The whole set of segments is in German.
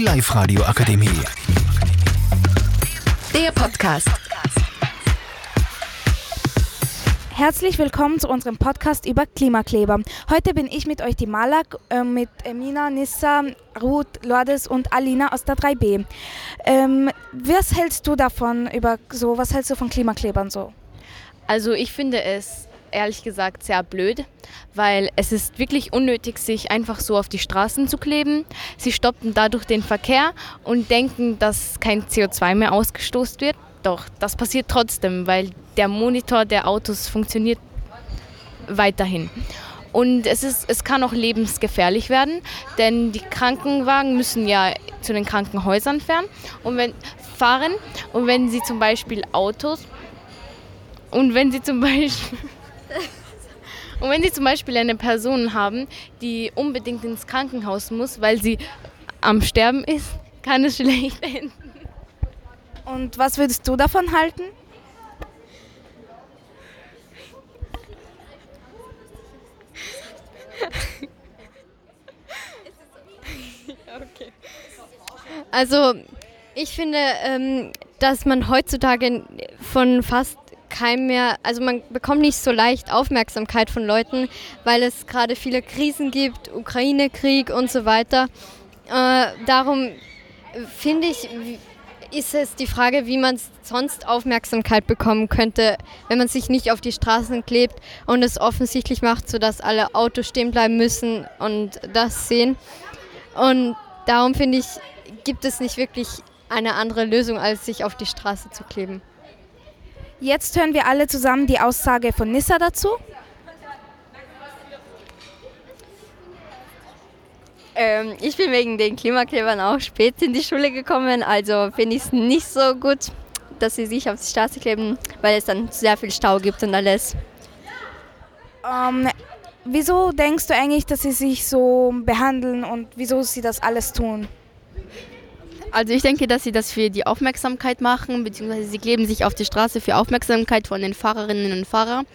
Die Live-Radio Akademie. Der Podcast. Herzlich willkommen zu unserem Podcast über Klimakleber. Heute bin ich mit euch die Malak, äh, mit Emina, Nissa, Ruth, Lourdes und Alina aus der 3B. Ähm, was hältst du davon über so, was hältst du von Klimaklebern so? Also ich finde es ehrlich gesagt sehr blöd, weil es ist wirklich unnötig, sich einfach so auf die Straßen zu kleben. Sie stoppen dadurch den Verkehr und denken, dass kein CO2 mehr ausgestoßen wird. Doch, das passiert trotzdem, weil der Monitor der Autos funktioniert weiterhin. Und es, ist, es kann auch lebensgefährlich werden, denn die Krankenwagen müssen ja zu den Krankenhäusern fahren und wenn, fahren. Und wenn sie zum Beispiel Autos und wenn sie zum Beispiel und wenn Sie zum Beispiel eine Person haben, die unbedingt ins Krankenhaus muss, weil sie am Sterben ist, kann es schlecht enden. Und was würdest du davon halten? Also ich finde, ähm, dass man heutzutage von fast keinem mehr, also man bekommt nicht so leicht Aufmerksamkeit von Leuten, weil es gerade viele Krisen gibt, Ukraine-Krieg und so weiter. Äh, darum finde ich, ist es die Frage, wie man sonst Aufmerksamkeit bekommen könnte, wenn man sich nicht auf die Straßen klebt und es offensichtlich macht, sodass alle Autos stehen bleiben müssen und das sehen. Und darum finde ich, gibt es nicht wirklich eine andere Lösung, als sich auf die Straße zu kleben. Jetzt hören wir alle zusammen die Aussage von Nissa dazu. Ähm, ich bin wegen den Klimaklebern auch spät in die Schule gekommen, also finde ich es nicht so gut, dass sie sich auf die Straße kleben, weil es dann sehr viel Stau gibt und alles. Ähm, wieso denkst du eigentlich, dass sie sich so behandeln und wieso sie das alles tun? Also ich denke, dass sie das für die Aufmerksamkeit machen, beziehungsweise sie kleben sich auf die Straße für Aufmerksamkeit von den Fahrerinnen und Fahrern.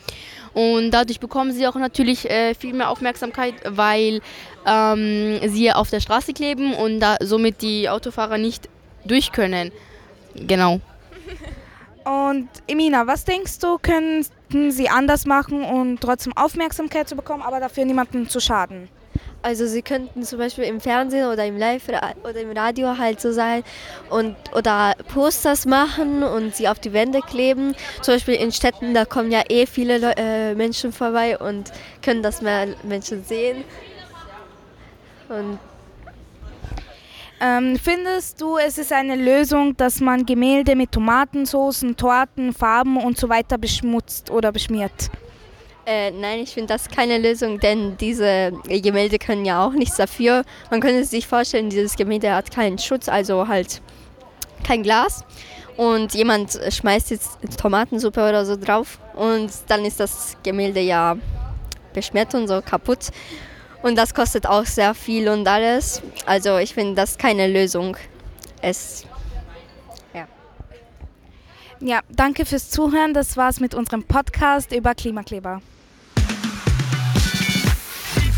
Und dadurch bekommen sie auch natürlich äh, viel mehr Aufmerksamkeit, weil ähm, sie auf der Straße kleben und da somit die Autofahrer nicht durch können. Genau. Und Emina, was denkst du, könnten sie anders machen und trotzdem Aufmerksamkeit zu bekommen, aber dafür niemandem zu schaden? Also sie könnten zum Beispiel im Fernsehen oder im Live oder im Radio halt so sein und oder Posters machen und sie auf die Wände kleben. Zum Beispiel in Städten, da kommen ja eh viele Le äh, Menschen vorbei und können das mehr Menschen sehen. Und ähm, findest du, es ist eine Lösung, dass man Gemälde mit Tomatensoßen, Torten, Farben und so weiter beschmutzt oder beschmiert? Äh, nein, ich finde das keine Lösung, denn diese Gemälde können ja auch nichts dafür. Man könnte sich vorstellen, dieses Gemälde hat keinen Schutz, also halt kein Glas. Und jemand schmeißt jetzt Tomatensuppe oder so drauf und dann ist das Gemälde ja beschmiert und so kaputt. Und das kostet auch sehr viel und alles. Also ich finde das keine Lösung. Es ja. Danke fürs Zuhören. Das war's mit unserem Podcast über Klimakleber.